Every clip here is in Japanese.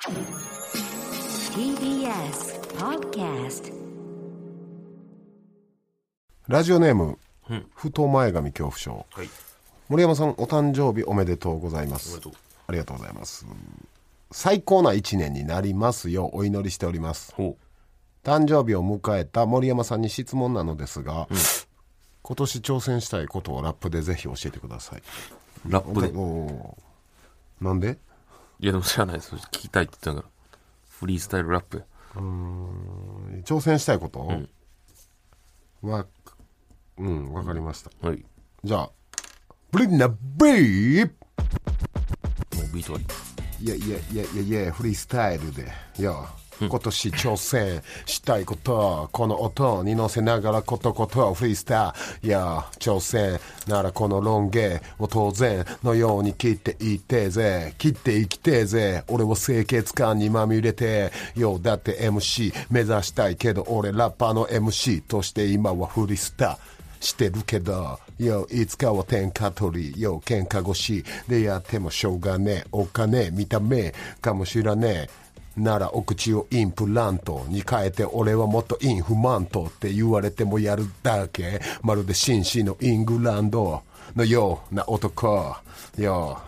TBS Podcast ラジオネーム、太前髪恐怖症。はい。森山さんお誕生日おめでとうございます。おめでとう。ありがとうございます。最高な一年になりますようお祈りしております。ほ誕生日を迎えた森山さんに質問なのですが、今年挑戦したいことをラップでぜひ教えてください。うラップで？おー。なんで？いやでも知らないです。聞きたいって言ったから。フリースタイルラップ。挑戦したいこと、はうんわかりました。はい。じゃあブリンナビー！もうビートありい。やいやいやいやいやフリースタイルで。いや今年挑戦したいことこの音に乗せながらことことフリースタイいや挑戦ならこのロン毛を当然のように切っていってぜ切っていきてぜ俺は清潔感にまみれてよだって。MC 目指したいけど俺ラッパーの MC として今はフリースタイしてるけど、よ、いつかは天下取り、よ、喧嘩腰。でやってもしょうがねえ、お金、見た目かもしらねえ。ならお口をインプラントに変えて俺はもっとインフマントって言われてもやるだけ。まるで紳士のイングランド。のような男。よ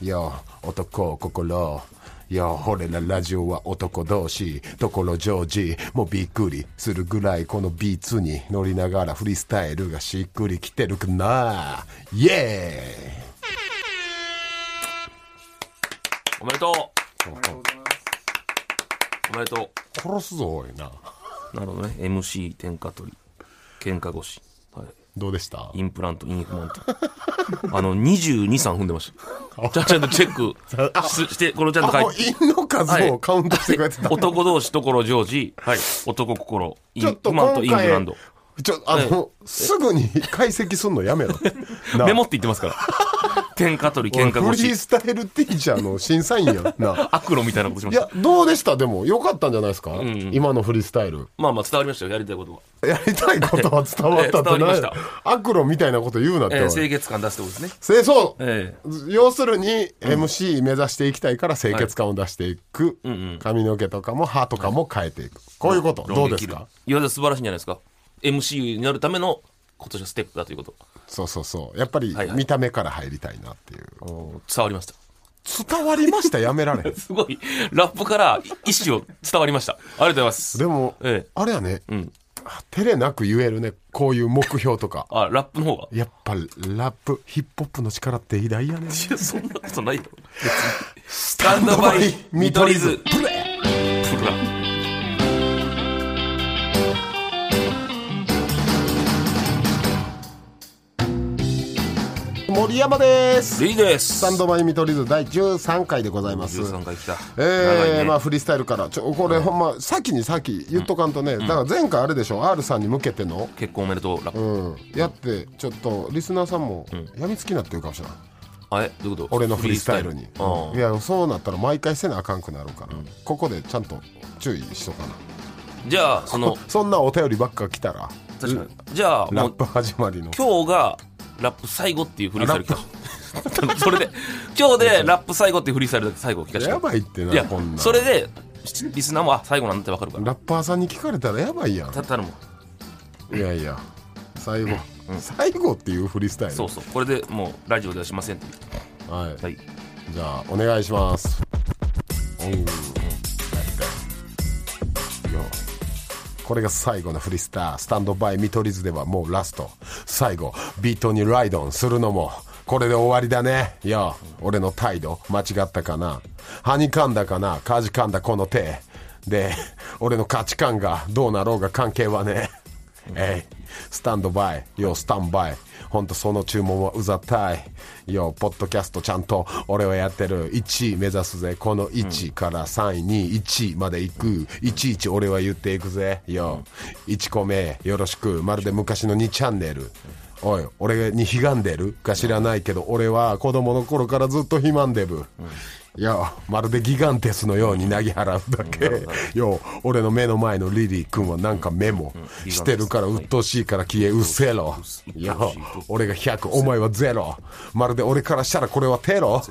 よ男心。いや、俺らラジオは男同士、ところジョージ、もうびっくりするぐらいこのビーツに乗りながらフリースタイルがしっくりきてるかな。イエおめでとうおめでとーイ殺すぞ、おいな。うなるほどね。MC 天下取り喧嘩腰はい。どうでした？インプラントインフマント。あの223踏んでました。ちゃちゃんとチェック。ししてこれちゃんと書いて。陰の数をカウントしてくれてた。男同士所ジョージ。はい。男心。インフマントイングランドちょ、あの、すぐに 解析すんのやめろ。なメモって言ってますから。天下取り喧嘩フリー腰スタイルティーチャーの審査員やんな。アクロみたいなことしました。いや、どうでした？でも、よかったんじゃないですか、ん今のフリースタイル。まあまあ伝わりましたよ。やりたいことは、やりたいことは伝わったってええ伝わりまないした。アクロみたいなこと言うなって。清潔感出すってことですね。せそう、え。要するに MC 目指していきたいから清潔感を出していく、髪の毛とかも歯とかも変えていく、こういうこと、どうですか？いや素晴らしいんじゃないですか MC になるための今年のステップだということ。そうそうそう。やっぱりはいはい。見た目から入りたいなっていう、伝わりました。伝わりました？やめられへん。すごい。ラップから意思を伝わりました。ありがとうございます。でも、ええ。あれやね、ん。照れなく言えるね。こういう目標とか。あラップの方が？やっぱラップヒップホップの力って偉大やね。いやそんなことないよ。ススタンドバイ見取り図プレプ森山です。リーです。スタンドバイ見取り図第13回でございます。13回来た。え長いね。ーまあフリースタイルから。ちょこれほんま先に先言っとかんとね、だから前回あれでしょ？R さんに向けての。結婚おめでとうラップ、うん。やってちょっとリスナーさんもやみつきになってるかもしれない。あえどういうこと？俺のフリースタイルに。いやそうなったら毎回せなあかんくなるから、ここでちゃんと注意しとかな。じゃあそのそんなお便りばっか来たら確かに。じゃあラップ始まりの。今日がラップ最後っていうフリースタイル来た それで今日でラップ最後っていうフリースタイルだけ最後聞かせて。やばいっていやなこんなん。それでリスナーもあ最後なんだって分かるから。ラッパーさんに聞かれたらやばいやん。た頼むいやいや。最後、最後っていうフリースタイル。そうそう。これでもうラジオではしませんって。いうはい、はい。じゃあお願いします。おう、よこれが最後のフリスタースタンドバイ見取り図ではもうラスト。最後ビートにライドンするのもこれで終わりだね。よ俺の態度間違ったかな？はにかんだかな？かじかんだこの手で俺の価値観がどうなろうが関係はね。えいスタンドバイよスタンバイ。ほんとその注文はうざったい。よポッドキャストちゃんと俺はやってる。1位目指すぜ。この1から3位に1位まで行く。いちいち俺は言っていくぜ。よ1個目よろしく。まるで昔の2チャンネル。おい俺に悲願でるか知らないけど俺は子供の頃からずっと暇んでる、いやまるでギガンテスのように投げ払うだけ。よ俺の目の前のリリー君はなんかメモしてるから鬱陶しいから消えうせろ。いや俺が100お前はゼロ。まるで俺からしたらこれはテロ。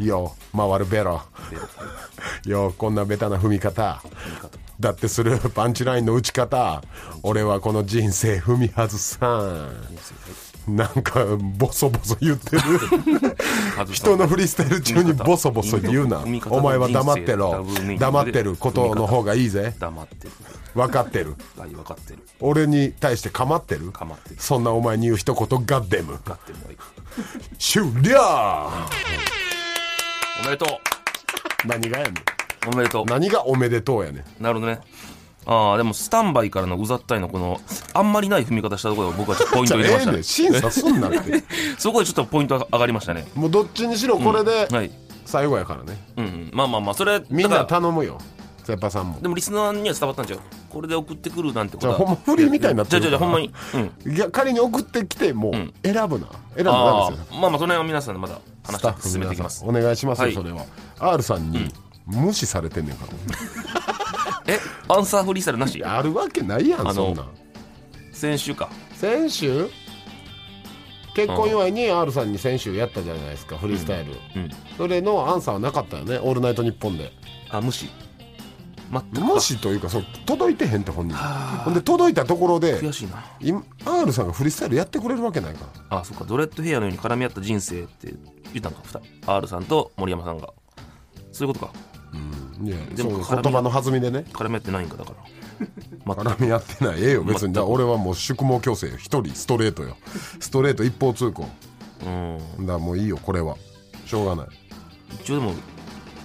よ回るベロ。ベロよこんなベタな踏み方。だってするパンチラインの打ち方。俺はこの人生踏み外さんなんかボソボソ言ってる。人のフリースタイル中にボソボソ言うな。お前は黙ってろ。黙ってることの方がいいぜ。黙ってる。分かってる。はい分かってる。俺に対して構ってる。構ってる。そんなお前に言う一言ガッデム分かってるもいい。終了。おめでと何がやねん。うおめでとう。何がおめでとうやねん。なるほどねああでもスタンバイからのうざったいのこのあんまりない踏み方したところで僕はちょっとポイント入れましたね。審査すんなって。そこでちょっとポイントが上がりましたね。もうどっちにしろこれではい最後やからね。うんうん。まあまあまあそれみんな頼むよ。セッパさんも。でもリスナーには伝わったんちゃう？これで送ってくるなんてことは。じゃあほんまフリーみたいになってるじゃあじゃあほんまにうん。いや仮に送ってきてもん。選ぶな。選ぶなあですよ。あまあまあその辺は皆さんでまだ話スタッフ進めのていきます。お願いしますはい。よそれは。R さんに無視されてんねんからえアンサーフリースタイルなし？あるわけないやんあのそんなん。先週か。先週？結婚祝いに R さんに先週やったじゃないですかフリースタイル。うん。それのアンサーはなかったよね「オールナイトニッポン」で。あ無視。全くか。無視というかそう届いてへんって本人。ほんで届いたところで悔しいな。今 R さんがフリースタイルやってくれるわけないから。あそっか。ドレッドヘアのように絡み合った人生って言ったんか二人。R さんと森山さんが。そういうことかいやでもそう言葉の弾みでね。絡み合ってないんかだから。絡み合ってない。ええよ別に。俺はもう宿毛矯正よ一人ストレートよ。ストレート一方通行。うん。だからもういいよこれは。しょうがない。一応でもも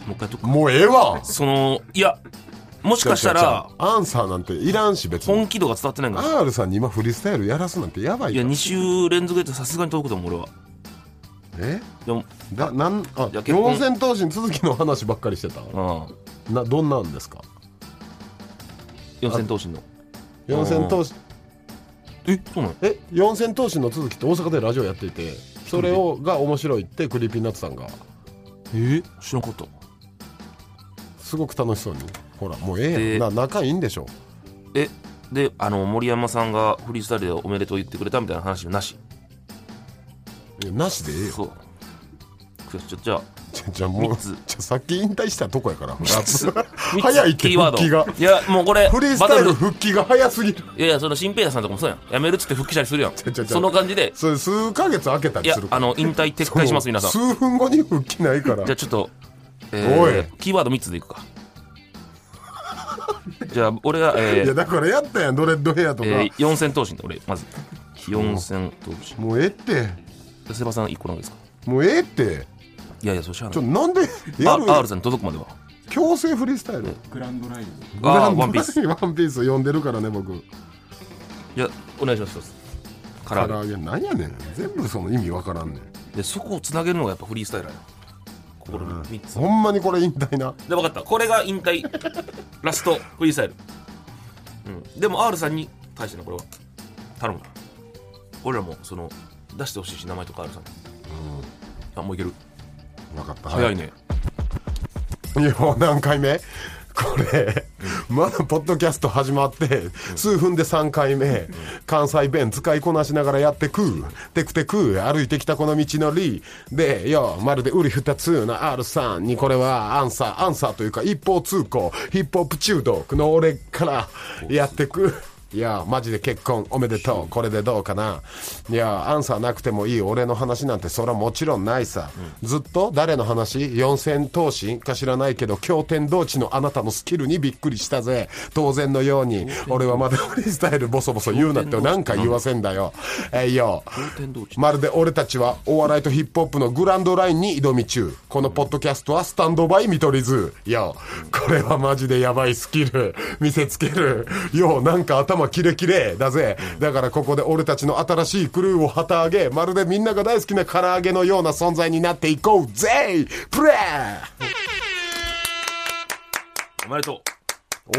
う一回ともうええわ！そのいやもしかしたらアンサーなんていらんし別に。本気度が伝わってないんかな R さんに今フリースタイルやらすなんてやばいいやよ2週連続でさすがに届くと思う俺はえ？でもだなんあじゃあ結婚。四千頭身続きの話ばっかりしてた？ああなどんなんですか？四千頭身の。四千頭身。えそうなの？え四千頭身の続きって大阪でラジオやっていてそれをが面白いって Creepy Nutsさんが。え？知らんかった。すごく楽しそうに。ほらもうええでやん。な仲いいんでしょ？えであの森山さんがフリースタイルでおめでとう言ってくれたみたいな話なし？いやなしでええよ。そう。くじゃじゃあ じゃじゃもう三つ。じゃさっき引退したとこやから。早いってキーワード。復帰が。いやもうこれフリースタイルバトル。復帰が早すぎる。いやいやその新平太さんとかもそうやん。やめるっつって復帰したりするやん。ちゃちゃその感じで。それ数ヶ月空けたいやりするから。あの引退撤回します皆さん。数分後に復帰ないから。じゃあちょっと、えおい。ー、キーワード3つでいくか。じゃあ俺が、えーいやだからやったやん。ドレッドヘアとか、えー、四千頭身で俺まず。四千頭身。もうええってセバさん1個なんですか？もうええって。いやいやそうしゃあちょないなんでやる？R, R さんに届くまでは。強制フリースタイル。グランドライブああワンピース。ス。ワンピース読んでるからね僕。じゃあお願いします唐揚げ唐揚げなんやねん。全部その意味わからんねん。でそこをつなげるのがやっぱフリースタイルやなこれ3つ。ほんまにこれ引退な。で分かった。これが引退。ラストフリースタイル、うん、でも R さんに対してのこれは。頼む。な俺らもその出してほしいし名前とか R さ。ん。あもういける。分かった。早いね。いや何回目？これ、まだポッドキャスト始まって、数分で3回目、関西弁使いこなしながらやってく、テクテク歩いてきたこの道のり、で、よ、まるで売り二つの R さんにこれはアンサー、アンサーというか一方通行、ヒップホップ中毒の俺からやってく。いや、マジで結婚おめでとう。これでどうかな。いや、アンサーなくてもいい俺の話なんてそらもちろんないさ。ずっと誰の話？四千頭身か知らないけど、経典同地のあなたのスキルにびっくりしたぜ。当然のように、俺はまだフリースタイルボソボソ言うなって何回言わせんだよ。えいよ。まるで俺たちはお笑いとヒップホップのグランドラインに挑み中。このポッドキャストはスタンドバイ見取り図。よ、これはマジでやばいスキル。見せつける。よ、なんか頭キレキレだぜ？だからここで俺たちの新しいクルーを旗揚げ、まるでみんなが大好きな唐揚げのような存在になっていこうぜ！プレー！おめでとう。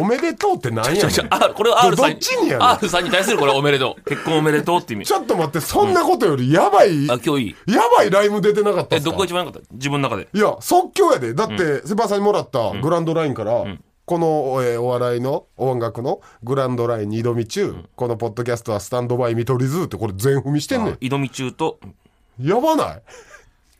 おめでとうってなんやねん。あこれは R さんどっちにやねん？R さんに対するこれおめでとう。結婚おめでとうって意味。ちょっと待ってそんなことよりやばい、あ今日いい。やばいライム出てなかったっすどこが一番良かった？自分の中で。いや即興やで。だって、セバさんにもらったグランドラインから、この、えーお笑いの音楽のグランドライン二度見中、このポッドキャストはスタンドバイ見取り図ってこれ全踏みしてんねん。挑み中とやばない？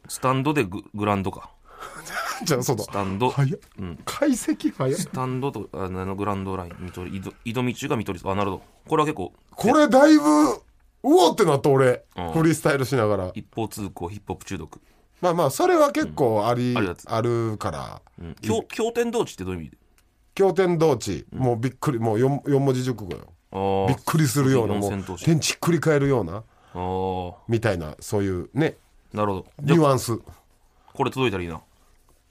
スタンドでググランドか。じゃあそのスタンド。早っ、解析早っスタンドとあのグランドライン見取り挑挑み中が見取り図。あなるほど。これは結構これだいぶうおってなった俺、うん。フリースタイルしながら。一方通行ヒップホップ中毒、まあまあそれは結構あり、あるやつあるから。うん、経経典同地ってどういう意味？で経典同地、もうびっくりもう 4, 四文字熟語よ。あびっくりするようなもう天地ひっくり返るようなみたいなそういうねなるほど。ニュアンス。これ届いたらいいな。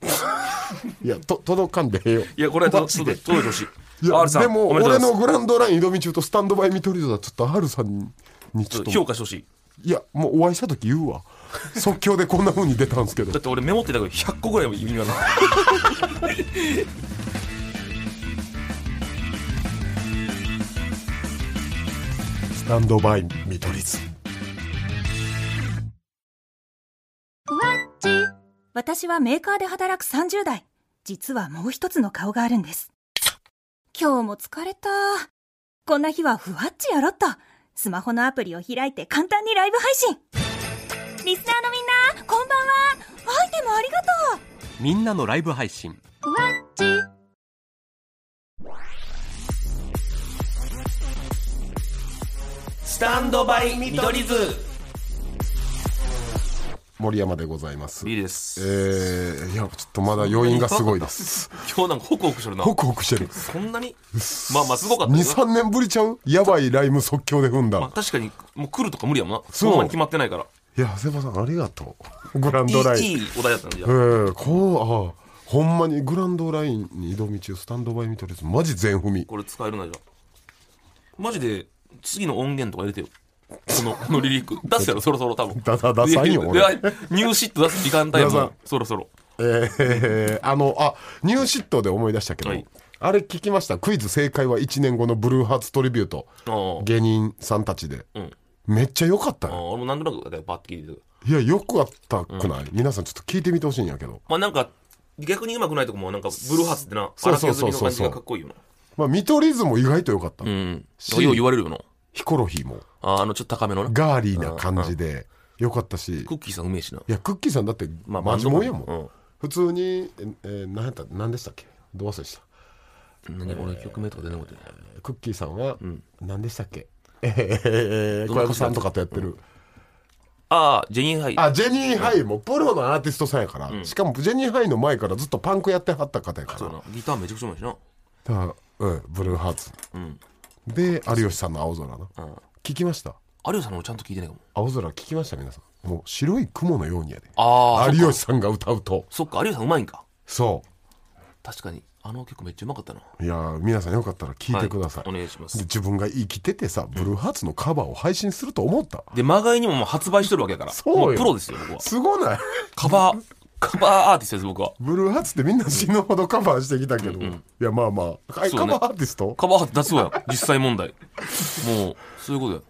いやと届かんでええよ。いやこれ届届いてほしい。いやでも俺のグランドライン挑み中とスタンドバイ見取り図はちょっと R さんにちょっと評価してほしい。いやもうお会いした時言うわ。即興でこんな風に出たんですけど。だって俺メモってたけど100個ぐらい意味がなス タンドバイ見取り図私はメーカーで働く30代。実はもう一つの顔があるんです。今日も疲れた。こんな日はふわっちやろっと。スマホのアプリを開いて簡単にライブ配信。リスナーのみんな、こんばんは。アイテムありがとう。みんなのライブ配信ふわっち。スタンドバイ見取り図森山でございます。いいです。えー、いやちょっとまだ余韻がすごいです。今日なんかホクホクしてるな。ホクホクしてる。そんなに？まあまあすごかったけど。23年ぶりちゃう？やばいライム即興で踏んだ、まあ確かにもう来るとか無理やもんな。そそうのまに決まってないから。いやセバさんありがとう。グランドライン。いいいいお題だったんじゃえー、こうあほんまにグランドラインに挑み中スタンドバイ見取り図マジ全踏み。これ使えるなじゃあ。マジで次の音源とか入れてよ。このこのリリック。出すやろそろそろ多分。だだダサいよ俺。ニューシット出す時間帯もそろそろ。えー、あのあニューシットで思い出したけど、はい。あれ聞きました？クイズ正解は1年後のブルーハーツトリビュート。芸人さんたちで、うん。めっちゃ良かったよ俺もなんとなくバッて聞いてるいやよかったくない、皆さんちょっと聞いてみてほしいんやけど。まあなんか逆にうまくないとこもなんかブルーハーツってなそう荒そうそうそう。削りの感じがかっこいいよなまあ見取り図も意外と良かった、うん。しよう言われるよなヒコロヒーも。あーあのちょっと高めのな。ガーリーな感じで良かったし。クッキーさんうめえしな。いやクッキーさんだってまあマジもんやもん、うん。普通にえ、えー、何やった？何でしたっけ？どう忘れした？何俺曲名とか出なくてクッキーさんは、ん。何でしたっけ？えー、小籔さんとかとやってる、ああジェニーハイ。あジェニーハイもプロのアーティストさんやから、しかもジェニーハイの前からずっとパンクやってはった方やから。そうやな。ギターめちゃくちゃうまいしな。だからうんブルーハーツ。うん。で有吉さんの青空な、うん。聞きました？有吉さんの俺ちゃんと聞いてないかも。青空聞きました？皆さん。もう白い雲のようにやで。ああ有吉さんが歌うと。そっか有吉さんうまいんか。そ確かに。あの曲めっちゃうまかったな。ういやー皆さんよかったら聞いてください、はいお願いします。で自分が生きててさブルーハーツのカバーを配信すると思った。でまがいにももう発売してるわけやから。そうよ。もうプロですよ僕は。すごない？カバーカバーアーティストです僕は。ブルーハーツってみんな死ぬほどカバーしてきたけど、いやまあまあ。ね。カバーアーティスト、カバーアーティスト出すわ実際問題。もうそういうことや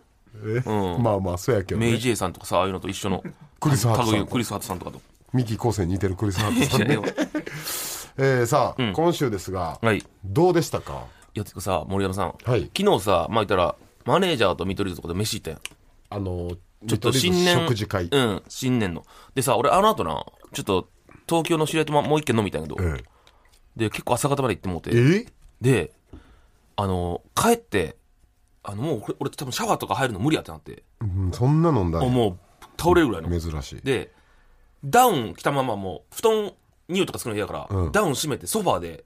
え？うん。まあまあそうやけど、ね。メイ、ジェイさんとかさああいうのと一緒の。クリスハートさん類クリスハートさんとかと。ミキ昴生に似てるクリス・ハートさんね。いやいや。えー、さあ、うん。今週ですが、はい。いどうでしたか？やてかさ森山さん、はい。昨日さまあ言ったらマネージャーと見取り図とかで飯行ったやん。あのちょっと新年食事会、うん新年の。でさ俺あの後なちょっと東京の知り合いとももう一軒飲みたんやけど、えで結構朝方まで行ってもうて。ええ？であの帰ってあのもう俺俺多分シャワーとか入るの無理やってなって。うんそんな飲んだんや。もう倒れるぐらいの。珍しい。でダウン着たままもう布団匂いとかつくの嫌やから、うん。ダウン閉めてソファーで。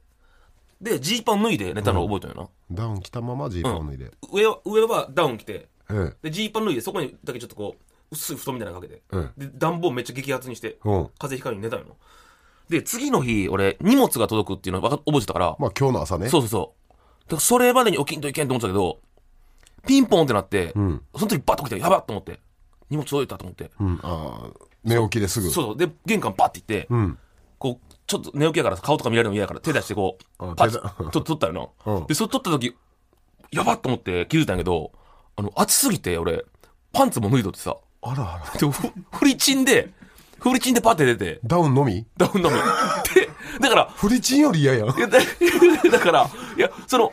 でジーパン脱いで寝たの覚えたんよな、ダウン着たままジーパンを脱いで、上は上はダウン着て。え。でジーパン脱いでそこにだけちょっとこう薄い布団みたいなのかけて、うん。で暖房めっちゃ激アツにして、うん。風邪ひかないように寝たんよで次の日俺荷物が届くっていうのわか覚えてたから、まあ今日の朝ね。そうそうそう。だからそれまでに起きんといけんと思ってたけどピンポンってなって、ん。その時バッと起きてやばっと思って荷物届いたと思って、うん。ああ寝起きですぐそう。そう。で玄関バッて行って、うん。こうちょっと寝起きやから顔とか見られるの嫌やから手出してこあうパ手だッと取ったよな、うん。でそれ取った時やばっと思って気づいたんやけどあの暑すぎて俺パンツも脱いとってさあらあら。でふフリチンでフリチンでパッて出て。ダウンのみ？ダウンのみ。でだからフリチンより嫌やん。いやだ だからいやその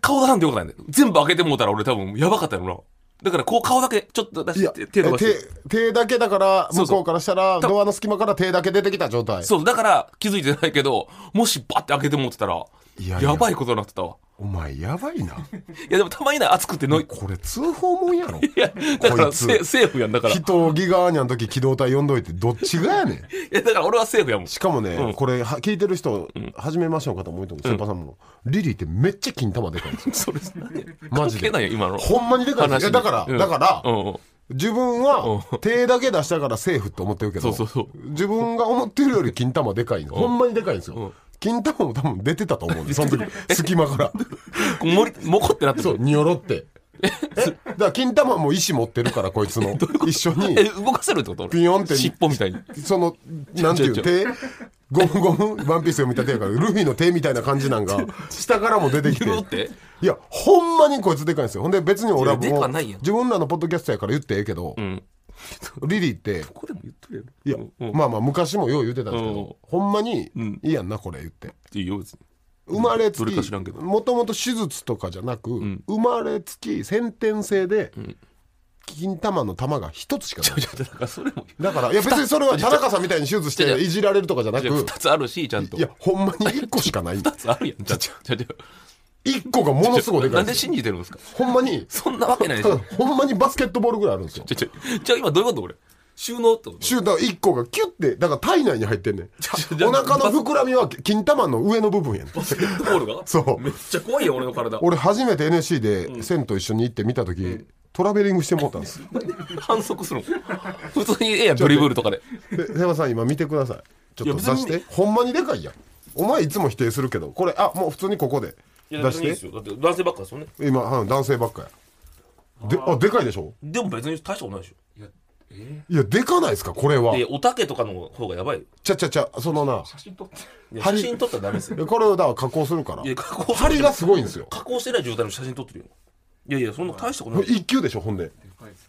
顔出さんでよかったんだよ全部開けてもうたら俺多分やばかったよな。だからこう顔だけちょっと出いやして手伸ばして。手手だけだからそうそう。向こうからしたらドアの隙間から手だけ出てきた状態。そう、だから気づいてないけど、もしバッて開けて持ってたら、いやいや。やばいことになってたわ。お前やばいな。いや、でもたまにな、熱くてのい、これ通報もんやろ。いや、だからこいつ。セセーフやん、だから。い人ギガーニャの時機動隊呼んどいてどっちがやねん。や、だから俺はセーフやもん。しかもね、うん。これは聞いてる人、初めましての方も多いと思う、先輩さんも。リリーってめっちゃ金玉でかいんですよ。それ、何やマジで。ないよ、今の。ほんまにでかいんですよ。いやだから、うん。だから、うん。うん。自分は手だけ出したからセーフって思ってるけどそうそうそう。自分が思ってるより金玉でかいの、ほんまにでかいんですよ、うん金玉も多分出てたと思うんで その時隙間から。もり、もこってなってる。そうにょろって。えだから金玉も意思持ってるからこいつの。一緒に。え、動かせるってこと？ピヨンって。尻尾みたいに。そのなんていう手？ゴムゴムワンピースを見た手やからルフィの手みたいな感じなんが下からも出てきて。いやほんまにこいつでかいんですよ。ほんで別に俺はもう自分らのポッドキャストやから言ってええけど、うん。リリーってここでも言っとるいややろ。うん。まあまあ昔もよう言ってたんですけど、うん。ほんまにうんいいやんなこれ言って。いいよ、別に。生まれつきもともと手術とかじゃなく、ん。生まれつき先天性で、金玉の玉が一つしかない。だからそれも、だからいや別にそれは田中さんみたいに手術していじられるとかじゃなく二つあるし、ちゃんと。いやほんまに一個しかない。二つあるやん。ちゃちゃちゃ一個がものすごいでかないんで信じてるんですか？ほんまに。そんなわけないでしょ。ほんまにバスケットボールぐらいあるんですよ。ちょ、ちょ、じゃあ今どういうこと俺。収納ってこと？シューター1個がキュッてだから体内に入ってんねん。お腹の膨らみは金玉の上の部分やねん。バスケットボールが？そう。めっちゃ怖いよ、俺の体。俺初めて NSC で線と一緒に行って見た時、トラベリングしてもうたんです反則するの普通にええやん、ドリブルとかで。で瀬山さん今見てくださいちょっと出してほんまにでかいやんお前いつも否定するけどこれあもう普通にここでいや出しにいいですよ。だって男性ばっかですよね。今うん男性ばっかやであでかいでしょ？でも別に大したことないでしょ。いや、いやでかないですか？これはで、おたけとかの方がやばいよ。ちゃちゃちゃそのないや写真撮ったらダメですよ。でこれをだから加工するからいや、加工針がすごいんですよ加工してない状態の写真撮ってるよ。いやいや、そんな大したことない。い一級でしょほんで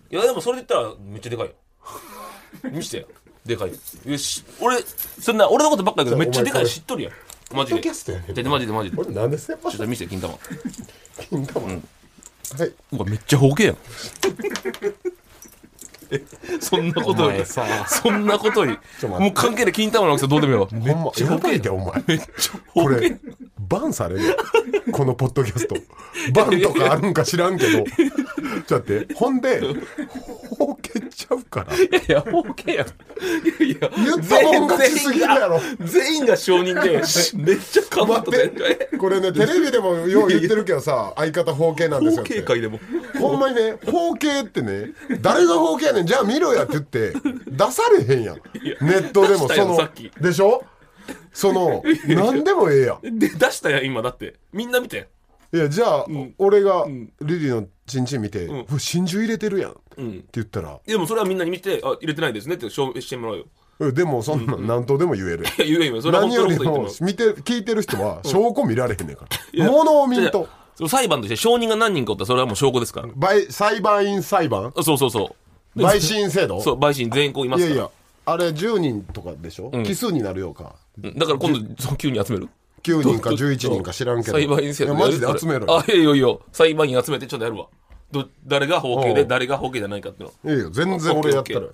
や、でもそれで言ったらめっちゃでかいよ。見してよ。でかいよ。よし、俺、そんな、俺のことばっかりだけどめっちゃでかいの知っとるやん。マジで。マジでマジで。ちょ俺なんで先輩っと見せて、金玉。金玉、はいうわめっちゃほうけやん。えそんなことよりお前さ。そんなことよりちょ待って。もう関係ない金玉の大きさどうでもいいわめっちゃほうけやばいでお前。めっちゃほこうけれバンされるよ。このポッドキャスト。バンとかあるんか知らんけど。ちょっと待って。ほんでほうけちゃうから。いやいやほうけやんいや。言ったもん勝ちすぎるやろ。全員が証人で めっちゃかまって。これねテレビでもよう言ってるけどさ相方包茎なんです包よ。って茎会でも。ほんまにね包茎ってね誰が包茎やねんじゃあ見ろやって言って 出されへんやん。ネットでもそのでしょ？その 何でもええやん。で出したやん今だって。みんな見ていやじゃあ、俺がん。リリーのチンチン見て「ん。うわ真珠入れてるやん」ってうん言ったら。でもそれはみんなに見てあ入れてないですね。って証明してもらうよ。えでもそんなん。何とでも言える。言えんよ。それは本何よりも。も見て聞いてる人は証拠見られへんねんから。物を見んと。裁判として証人が何人かおったらそれはもう証拠ですから。売裁判員裁判？あそうそうそう陪審制度？そう陪審全員こういますから。いやいやあれ10人とかでしょ、ん。奇数になるようか。うん。だから今度早急に集める？9人か11人か知らんけど。裁判員制度いやマジで集めろよ。あいやいやいや裁判員集めてちょっとやるわ。ど誰が法系で誰が法系じゃないかっていうの。いやいや全然俺やったら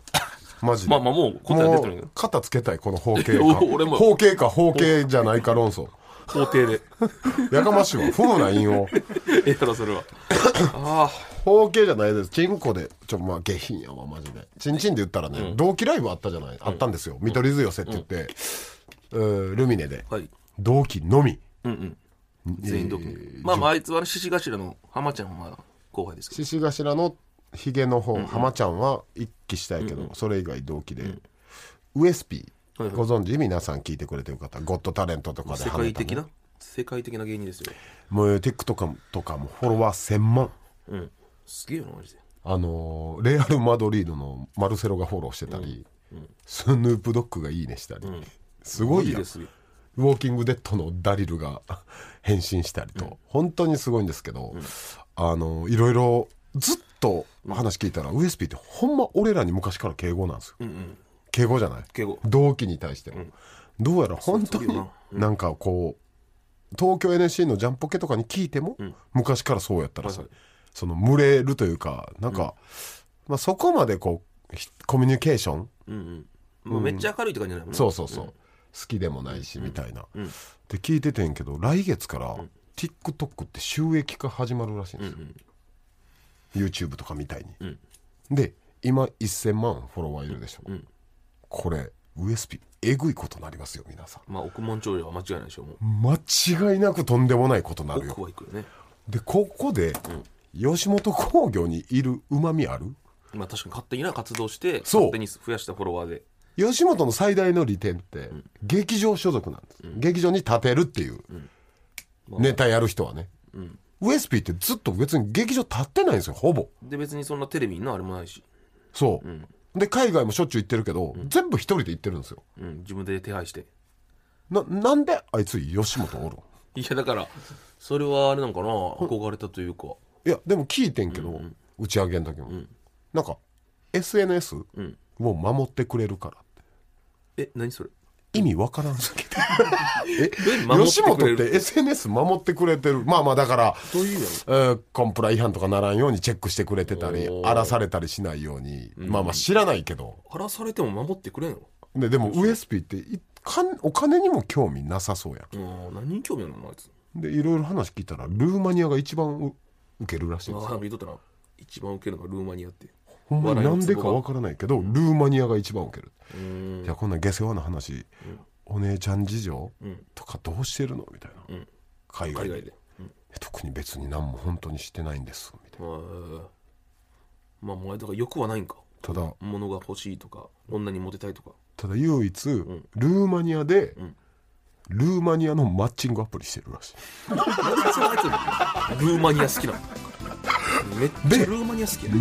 マジで。まあまあもう答え出てるもよう肩つけたいこの包茎かお俺も。包茎か包茎じゃないか論争。法廷で。やかましいわ。踏むな韻を。ええろそれは。あ包茎じゃないです。チンコで。ちょまあ下品やわマジで。チンチンで言ったらね、同期ライブあったじゃない、あったんですよ。見取り図寄せって言って、うールミネで、あはい。同期のみ。うんうん。全員同期。まあまああいつは獅子頭の浜ちゃんはまあ後輩ですけど。獅子頭のヒゲの方、浜ちゃんは一期したいけど、それ以外同期で、ウエスピー、はいはい。ご存知？皆さん聞いてくれてる方。ゴッドタレントとかで世跳ねたね界的な世界的な芸人ですよ。もう TikTok とかもフォロワー1000万。うんすげえよなマジで。あのーレアル・マドリードのマルセロがフォローしてたり、スヌープドッグがいいねしたり、すごいやですよ。ウォーキングデッドのダリルが変身したりと、本当にすごいんですけど、あのいろいろずっと話聞いたら、ウエスピーってほんま俺らに昔から敬語なんですよ、敬語じゃない。敬語。同期に対しての、どうやら本当にそうよな。ん。かこう東京 NSC のジャンポケとかに聞いても、昔からそうやったらさ、その群れるというかなんか、まあ、そこまでこうひコミュニケーション？うんうん。もうめっちゃ明るいって感じじゃないもんね。そうそうそう、好きでもないしみたいな、で聞いててんけど来月から TikTok って収益化始まるらしいんですよ、YouTube とかみたいに、で今1000万フォロワーいるでしょ、これウエスピえぐいことなりますよ皆さん。まあ億万長者は間違いないでしょもう。間違いなくとんでもないことなるよ。億はいくよね。でここで、吉本興業にいるうまみある？まあ確かに勝手にな活動してそう。勝手に増やしたフォロワーで。吉本の最大の利点って、劇場所属なんです、劇場に立てるっていう、ネタやる人はね、ウエスピーってずっと別に劇場立ってないんですよほぼ。で別にそんなテレビのあれもないし、そう、で海外もしょっちゅう行ってるけど、全部一人で行ってるんですよ。うん、自分で手配して。ななんであいつ吉本おるん？いやだからそれはあれなんかな？憧れたというかいやでも聞いてんけど、打ち上げの時も、なんか SNS を守ってくれるからって。え何それ？意味わからんすぎて。え吉本って SNS 守ってくれてる。まあまあだからどういうやえーコンプラ違反とかならんようにチェックしてくれてたりおー。荒らされたりしないように、まあまあ知らないけど。荒らされても守ってくれんの？ででもウエスピーっていかんお金にも興味なさそうやうん何に興味あるのあいつ？んでいろいろ話聞いたらルーマニアが一番う受けるらしいんです。よああ見とっ一番ウケるのがルーマニアって。ほんまなんでかわからないけどルーマニアが一番受ける。うん。いやこんな下世話な話、お姉ちゃん事情とかどうしてるのみたいな、海外で。特に別に何も本当にしてないんですみたいな。まあまあお前だから欲はないんか。ただ物が欲しいとか女にモテたいとか。ただ唯一、ルーマニアで、ルーマニアのマッチングアプリしてるらしい。ルーマニア好きなの？めっちゃでルーマニア好きや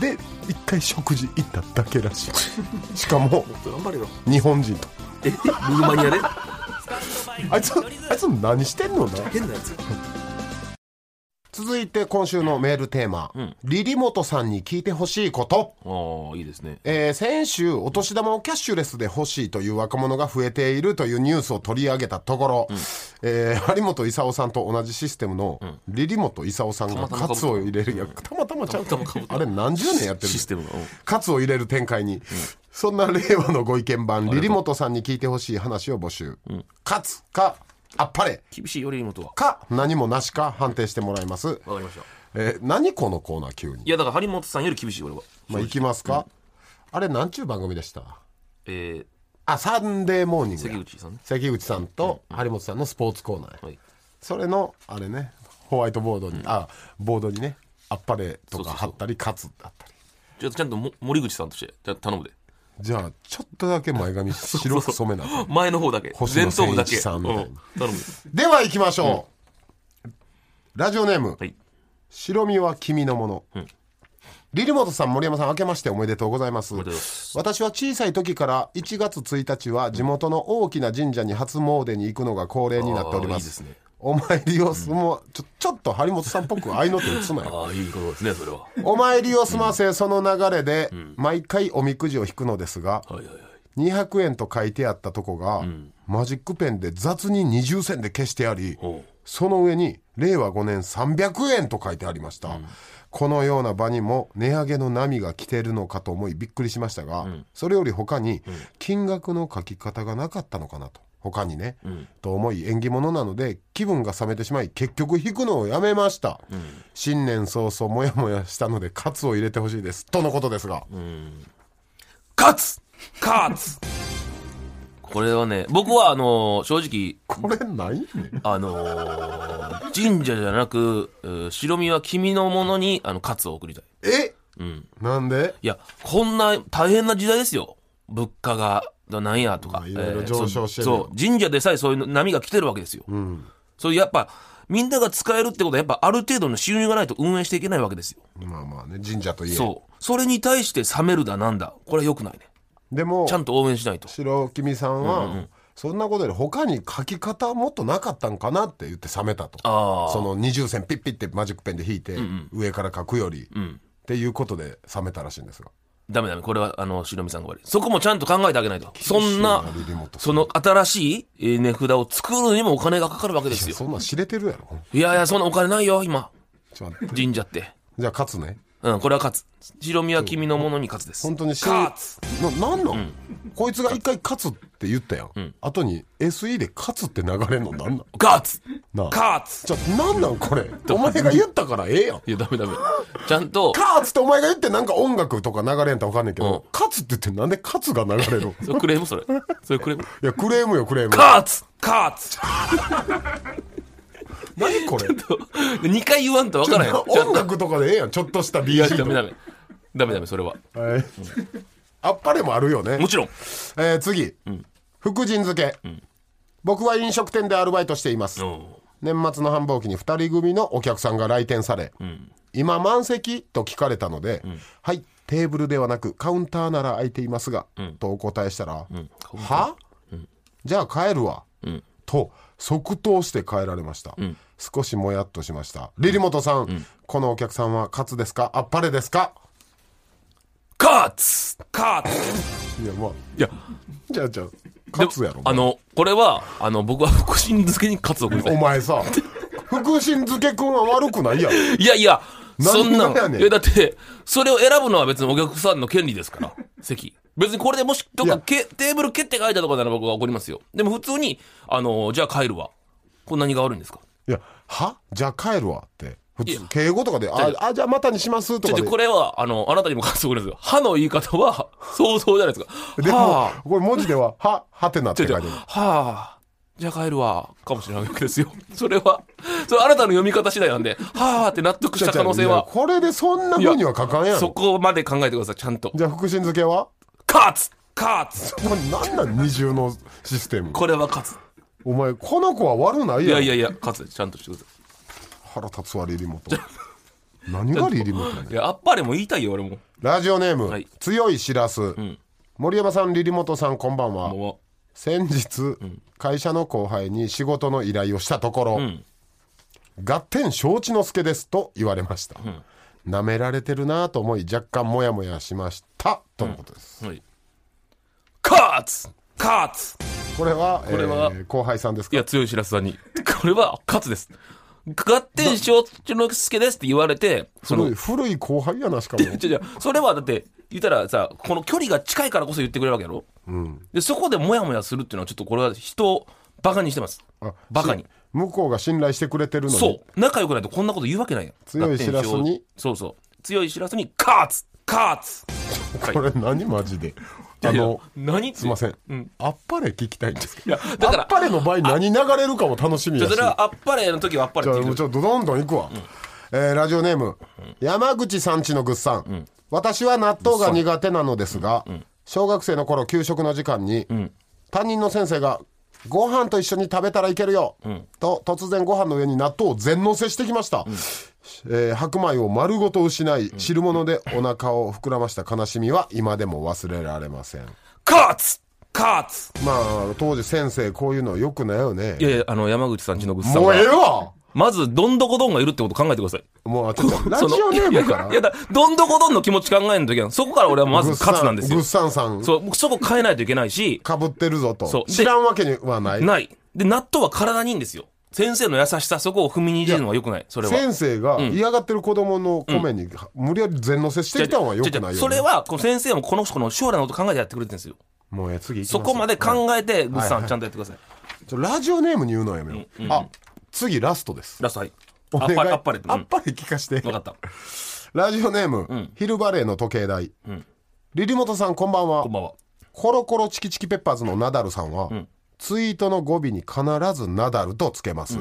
で一回食事行っただけらしい。しかも日本人と。え？ルーマニアで？あいつあいつ何してんのな？変なやつ続いて今週のメールテーマ、リリモトさんに聞いてほしいこと。ああいいですね。えー先週お年玉をキャッシュレスで欲しいという若者が増えているというニュースを取り上げたところ、えー張本勲さんと同じシステムのリリモト勲さんがカツを入れる。いやたまたまちゃう。あれ何十年やってるシステムカツを入れる展開に、そんな令和のご意見番リリモトさんに聞いてほしい話を募集、カツかあっぱれ。厳しいより妹はか何もなしか判定してもらいます、わかりました。えー何このコーナー急に？いやだから張本さんより厳しい俺は。まあ行きますか、あれなんちゅう番組でした？えあサンデーモーニンー、グや。関口さんね。関口さんと張本さんのスポーツコーナーや、はい。それのあれねホワイトボードに、あボードにねあっぱれとか貼ったりカツだったり。ちょっとちゃんとも森口さんとしてじゃあ頼むでじゃあちょっとだけ前髪 白く染めなあかん前の方だけ。前頭部だけ。さんみたいな。うん。頼む。では行きましょう、ラジオネーム、はい。白身は君のもの、リリモトさん森山さん明けましておめでとうございます。私は小さい時から1月1日は地元の大きな神社に初詣に行くのが恒例になっておりますねお参りをすも、ちょちょっと張本さんっぽく合いの手打つなよ。ああいいことですねそれは。お参りを済ませその流れで毎回おみくじを引くのですがはいはいはい。200円と書いてあったとこがマジックペンで雑に二重線で消してありその上に令和5年300円と書いてありました、このような場にも値上げの波が来ているのかと思いびっくりしましたが、それより他に金額の書き方がなかったのかなと他にね、と思い縁起物なので気分が冷めてしまい結局引くのをやめました、新年早々モヤモヤしたのでカツを入れてほしいです。とのことですが、カツ!カツ!これはね僕はあの正直これないね。んあのー神社じゃなくうー白身は君のものにあのカツを送りたい。え、なんで？いやこんな大変な時代ですよ。物価がなんやとか、まあいろいろ上昇してるよ。そう神社でさえそういう波が来てるわけですよ、そういうやっぱみんなが使えるってことはやっぱある程度の収入がないと運営していけないわけですよ。まあまあね神社といえ。そう。それに対して冷めるだなんだ。これはよくないね。でもちゃんと応援しないと。白君さんは、そんなことより他に書き方もっとなかったんかなって言って冷めたと。その二重線ピッピッてマジックペンで引いて、上から書くより、ん。っていうことで冷めたらしいんですがダメダメこれはあの白身さんが悪い。そこもちゃんと考えてあげないと。そんなその新しいえー値札を作るにもお金がかかるわけですよ。そんなん知れてるやろ。いやいやそんなお金ないよ今。神社って。じゃあ勝つね。うんこれは勝つ。白身は君のものに勝つです。本当にし勝つ。ななんなん、こいつが一回勝つって言ったやん、後に SE で勝つって流れんのなんなん？勝つなあ。勝つじゃあなんなんこれ。お前が言ったからええやん。いやダメダメ。ちゃんと。カーツってお前が言ってなんか音楽とか流れんとわかんないけど、うん。カツって言ってなんでカツが流れるの？それクレームそれ。それクレーム。いやクレームよクレーム勝つ勝つ何これ？2回言わんと分からへん。ちゃんと音楽とかでええやん。ちょっとしたいや BG ダメダメ。ダメダメそれは。はい。あっぱれもあるよね。もちろん。えー次、福神漬け、僕は飲食店でアルバイトしています年末の繁忙期に2人組のお客さんが来店され、今満席と聞かれたので、はいテーブルではなくカウンターなら空いていますが、とお答えしたら、は、じゃあ帰るわ、と即答して帰られました、少しもやっとしました。リリモトさん、このお客さんはカツですか？あっぱれですか？勝つ！勝つ！いやまあ。いや。じゃあじゃあカツやろあのこれはあの僕は福神漬けに勝つを送りたいお前さ福神漬けくんは悪くないやろ。いやいやそんなんいやだってそれを選ぶのは別にお客さんの権利ですから。席。別にこれでもしどっいや。かけテーブル蹴って書いたとかなら僕は怒りますよ。でも普通にあのじゃあ帰るわ。これ何が悪いんですか？いやは？じゃあ帰るわって普通敬語とかでああじゃあまたにしますとかで。これはあのあなたにも勝つを送るんですよ。歯の言い方は想像じゃないですか。でもはあこれ文字では「は」はてなって書いてる。はあじゃあ帰るわかもしれないわけですよ。それはそれあなたの読み方次第なんではあって納得した可能性は。これでそんな風には書かんやそろこまで考えてください。ちゃんと。じゃあ福神漬けは？勝つ！勝つ！これなんなん二重のシステム？これは勝つ。お前この子は悪ないやろ。いやいやいや勝つちゃんとしてくださ腹立つわリリモト。何がリリモトやね？んいいやあっぱれも言いたいよ俺も。ラジオネーム、はい。強いしらす、森山さんリリモトさんこんばんは。も先日、会社の後輩に仕事の依頼をしたところ「ん。合点承知の助です」と言われました、舐められてるなと思い若干モヤモヤしました。とのことです、うはい。勝つ勝つこれはこれはえー後輩さんですか？いや強い白洲さんに。これは勝つです合点承知の助ですって言われてその古い古い後輩やなしかも。違う違う。それはだって言ったらさこの距離が近いからこそ言ってくれるわけやろ、でそこでモヤモヤするっていうのはちょっとこれは人をバカにしてます。あバカに。し向こうが信頼してくれてるのに。そう。仲良くないとこんなこと言うわけないやん。強いしらすに。そうそう。強いしらすに勝つ勝つこれ何マジで？あの何すいません、うん。あっぱれ聞きたいんです。けどいやだからあっぱれの場合何流れるかも楽しみやし。じゃあそれはあっぱれの時はあっぱれじゃあって言うもうちょっとどんどんいくわ、えーラジオネーム、山口さんちのぐっさん、私は納豆が苦手なのですが、小学生の頃給食の時間に、担任の先生が「ご飯と一緒に食べたらいけるよ」と突然ご飯の上に納豆を全のせしてきました、えー白米を丸ごと失い、汁物でお腹を膨らました悲しみは今でも忘れられません。勝つ勝つまあ当時先生こういうのよくないよね。いやいやあの山口さんちのぐっさんもうええはわ！まずどんどこどんがいるってこと考えてください。もうあちょっと ラジそのオネームから？いやだどんどこどんの気持ち考えんときはそこから俺はまず勝つなんですよ。グッサンさん。そう僕そこ変えないといけないし。かぶってるぞと。そう。で知らんわけにはない。ない。で納豆は体にいいんですよ先生の優しさそこを踏みにじるのはよくない？それは。先生が嫌がってる子供の米に無理やり全乗せしてきたのはよくないよ、ね、それはこの先生もこの人の将来のこと考えてやってくれてるんですよ。もうええ次そこまではい考えてグッさはいんちゃんとやってください。ちょラジオネームに言うのはやめよう、あ次ラストです。ラストはい。お願い。あっぱれあっぱれ聞かして。分かった。ラジオネーム、ヒルバレーの時計台、リリモトさんこんばんは。こんばんは。コロコロチキチキペッパーズのナダルさんは、ツイートの語尾に必ずナダルとつけます、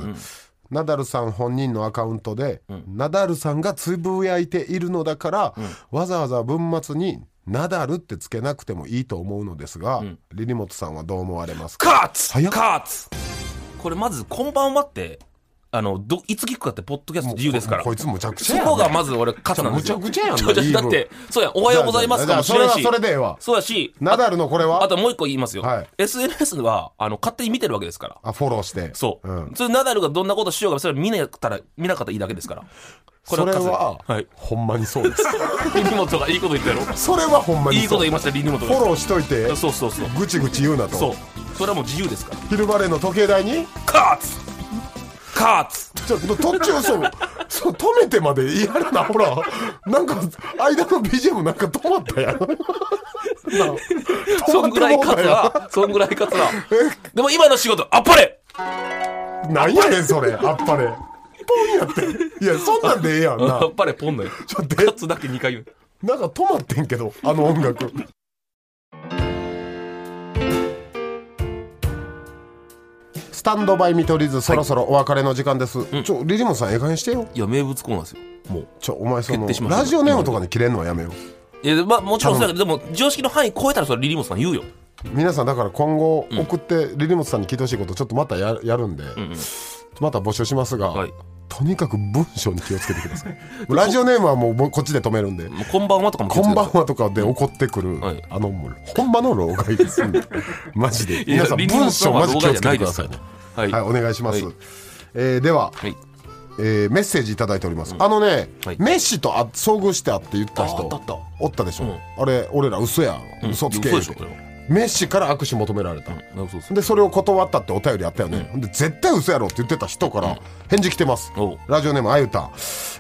ナダルさん本人のアカウントで、ナダルさんがつぶやいているのだから、わざわざ文末にナダルってつけなくてもいいと思うのですが、リリモトさんはどう思われますか？勝つ早っ。勝つこれまず「こんばんは」ってあのどいつ聞くかってポッドキャスト自由ですから。こいつむちゃくちゃやん。そこがまず俺勝つなんですちゃくちゃやんな だってそうやおはようございますかもしれんし。じゃあそれはそれでええわ。そうやしナダルのこれは？あともう一個言いますよ、はい。SNS はあの勝手に見てるわけですから。あフォローして。そう、ん。それナダルがどんなことしようがそれ見なかったら見なかったらいいだけですから。こそれ勝つは、はい。ほんまにそうです。リニモトがいいこと言ったやろ。それはほんまにそういいこと言いましたリニモトが。フォローしといて。そうそうそう。ぐちぐち言うなと。そう。それはもう自由ですから。昼バレーの時計台にカーツカーツ。ちょっと途中そう。そう止めてまでやるな。ほらなんか間の BGM なんか止まったやん。な そんぐらい勝つわそんぐらい勝つわでも今の仕事あっぱれ。なんやねんそれ。あっぱれ。ポンやって。いやそんなんでええやんな。あっぱれポンのよ。ちょっと勝つだけ2回言う。なんか止まってんけどあの音楽スタンドバイ見取り図そろそろお別れの時間です、ちょリリモンさんええ加減してよ。いや名物コーナーですよ。もうちょお前その決定しましたラジオネームとかで切れんのはやめよう。いやまあもちろんそうだけどでも常識の範囲超えたらそれリリモトさん言うよ。皆さんだから今後送ってリリモトさんに聞いてほしいことちょっとまたややるんで、また募集しますが、はいとにかく文章に気をつけてください。ラジオネームはもうこっちで止めるんで。こんばんはとかもこんばんははとかで怒ってくる、はい。あのもうほんまの老害ですんで。マジで。皆さん文章マジ気をつけてください。ね。はい、はい。お願いします、はい。えーでは、はい。えーメッセージいただいております、あのね、はい。メッシとあ遭遇してあって言った人ああったあった。おったでしょ、うん。あれ俺ら嘘や。ん、嘘つけ。嘘でしょメッシから握手求められた、うん。そうそうでそれを断ったってお便りあったよね、で絶対嘘やろって言ってた人から返事来てます、おう。ラジオネームあゆた、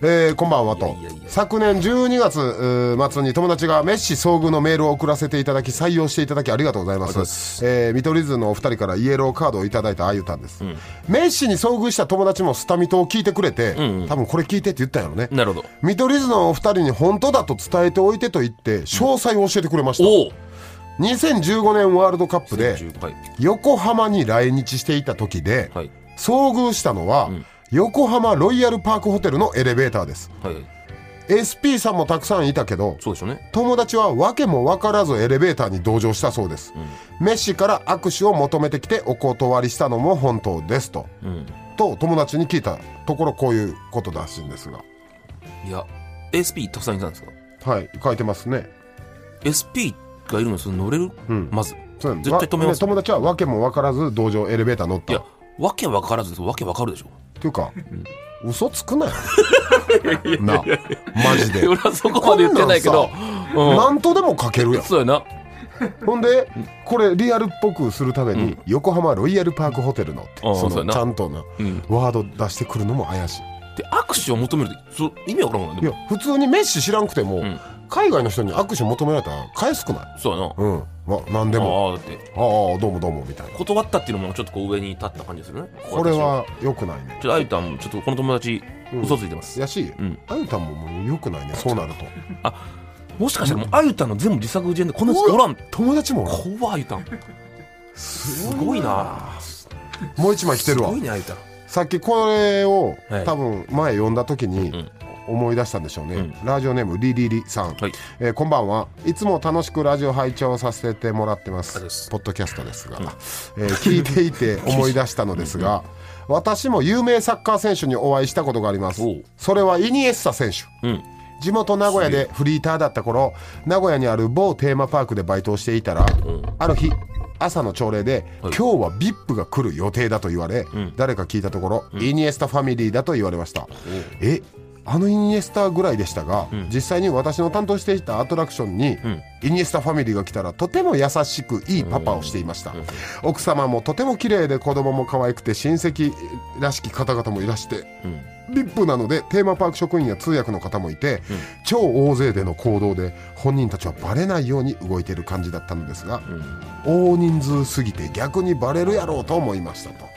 えーこんばんはと。いやいやいや昨年12月うー末に友達がメッシ遭遇のメールを送らせていただき採用していただきありがとうございまありがとうございます。すえー見取り図のお二人からイエローカードをいただいたあゆたんです、メッシに遭遇した友達もスタミトを聞いてくれて、多分これ聞いてって言ったんやろね。なるほど。見取り図のお二人に本当だと伝えておいてと言って詳細を教えてくれました、おお2015年ワールドカップではい。横浜に来日していた時で、はい。遭遇したのは、横浜ロイヤルパークホテルのエレベーターです。はい SP さんもたくさんいたけどそうでしょうね。友達は訳も分からずエレベーターに同乗したそうです、メッシから握手を求めてきてお断りしたのも本当ですと、うん。と友達に聞いたところこういうことらしいんですが。いや SP たくさんいたんですか？はい書いてますね。SP がいるのにそれ乗れる、ん。まず。絶対止めます。で友達は訳も分からず同乗エレベーター乗ったいやわけわからずわけわかるでしょ？っていうか、嘘つくなよ。なマジで。俺はそこまで言ってないけど。うん。なんとでも書けるやん。そうやな。ほんでこれリアルっぽくするために、横浜ロイヤルパークホテルのってそのちゃんとな、ん。ワード出してくるのも怪しで握手を求めるって意味わからんもんいいや普通にメッシ知らんくても、ん海外の人に握手求められたら返すくない？そうやな。うん。ま何でも。ああだって。ああどうもどうもみたいな。断ったっていうのもちょっとこう上に立った感じですよね。これは良くないね。ちょっとあゆたんちょっとこの友達嘘ついてます、やし、んあゆたんももう良くないね。そうなると。もしかしたらもうあゆたんの全部自作自演でこんなやつおらん。友達も怖いあゆたん。すごいな。もう一枚来てるわ。すごいねあゆたん。さっきこれを、はい。多分前読んだ時にん思い出したんでしょうね、うん。ラジオネームリリリさん、はい。えーこんばんは。いつも楽しくラジオ拝聴させてもらってます。ポッドキャストですが、えー聞いていて思い出したのですが 私も有名サッカー選手にお会いしたことがあります。それはイニエスタ選手。うん。地元名古屋でフリーターだった頃名古屋にある某テーマパークでバイトをしていたら、ある日朝の朝礼で、はい。今日は VIP が来る予定だと言われ、誰か聞いたところ、イニエスタファミリーだと言われました、えあのイニエスタぐらいでしたが、実際に私の担当していたアトラクションに、イニエスタファミリーが来たらとても優しくいいパパをしていました、奥様もとても綺麗で子供も可愛くて親戚らしき方々もいらして、リップなのでテーマパーク職員や通訳の方もいて、超大勢での行動で本人たちはバレないように動いている感じだったのですが、大人数すぎて逆にバレるやろうと思いましたと、こ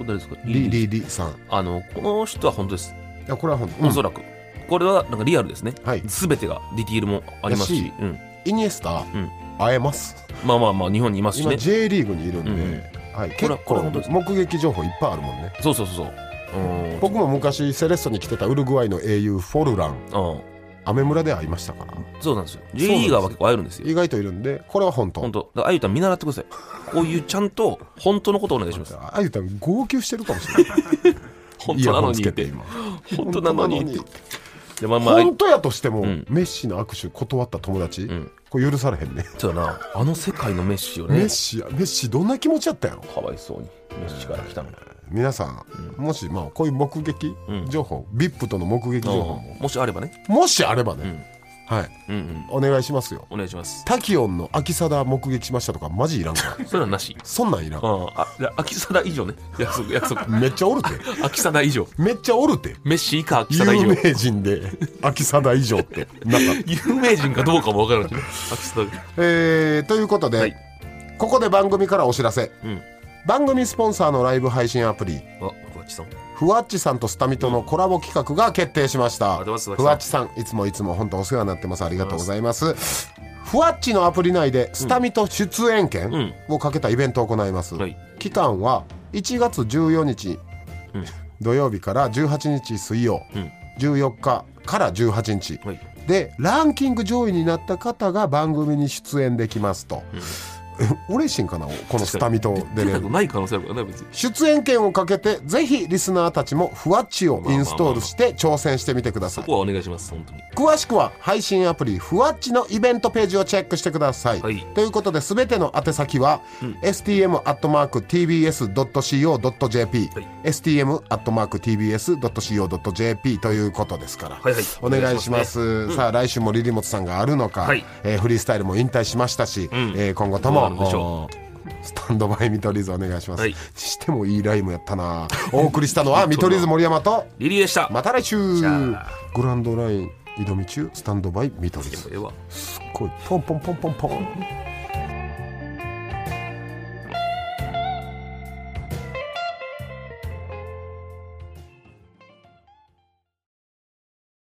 れ誰ですか。リリリさん。あのこの人は本当です。いやこれは本当、おそらく。これはなんかリアルですね。はい。全てがディティールもありますやし、しうん、イニエスタ、ん。会えます。まあまあまあ日本にいますし今ね J リーグにいるんで、うん。はい、これ結構これ本当です目撃情報いっぱいあるもんね。そうそうそうそう。うん。僕も昔セレッソに来てたウルグアイの英雄フォルラン。うんアメ村で会いましたからそうなんですよ。J リーガーは結構会えるんですよ。意外といるんでこれは本当。本当。だからあゆたん見習ってください。こういうちゃんと本当のことをお願いします。あゆたん号泣してるかもしれない本当なのにって。本当なのにって。本でまあまあ。本当やとしても、ん。メッシの握手断った友達、ん。これ許されへんね。そうやな。あの世界のメッシをメねッシや。メッシどんな気持ちやったやろ？かわいそうに。メッシから来たの。皆さん、もしまあこういう目撃情報、VIP との目撃情報も。もしあればね。もしあればね、はい。うんうん。お願いしますよ。お願いします。タキオンの秋貞目撃しましたとかマジいらんからそれはなし。そんなんいらん。うん。あじゃあ秋貞以上ね。約束約束。めっちゃおるて。秋貞以上。めっちゃおるて。メッシ以下秋貞以有上名人で秋貞以上って。なんか。有名人かどうかも分からんしね秋貞えー、ということで、はい。ここで番組からお知らせ。うん。番組スポンサーのライブ配信アプリ。あふわっちさんふわっちさんとスタミとのコラボ企画が決定しました、ふわっちさんいつもいつも本当お世話になってます。ありがとうございます。ふわっちのアプリ内でスタミと出演権をかけたイベントを行います、はい。期間は1月14日、土曜日から18日水曜、14日から18日、はい。でランキング上位になった方が番組に出演できますと、え嬉しいんかなこのスタミと出れる。出たくない可能性あるからね別に。出演権をかけてぜひリスナーたちもふわっちをインストールして挑戦してみてください。そこはお願いします本当に。詳しくは配信アプリふわっちのイベントページをチェックしてください、はい。ということで全ての宛先は、stm.tbs.co.jp、はい。stm.tbs.co.jp ということですから、はいはい。お願いします。さあ来週もリリモトさんがあるのか、はい。えーフリースタイルも引退しましたし、ん。えー今後ともるでしょスタンドバイ見取り図お願いします、はい。してもいいライムやったな。お送りしたのは 見取り図森山とリリーでした。また来週。グランドライン挑み中スタンドバイ見取り図。ええわ。こい。ポンポンポンポンポン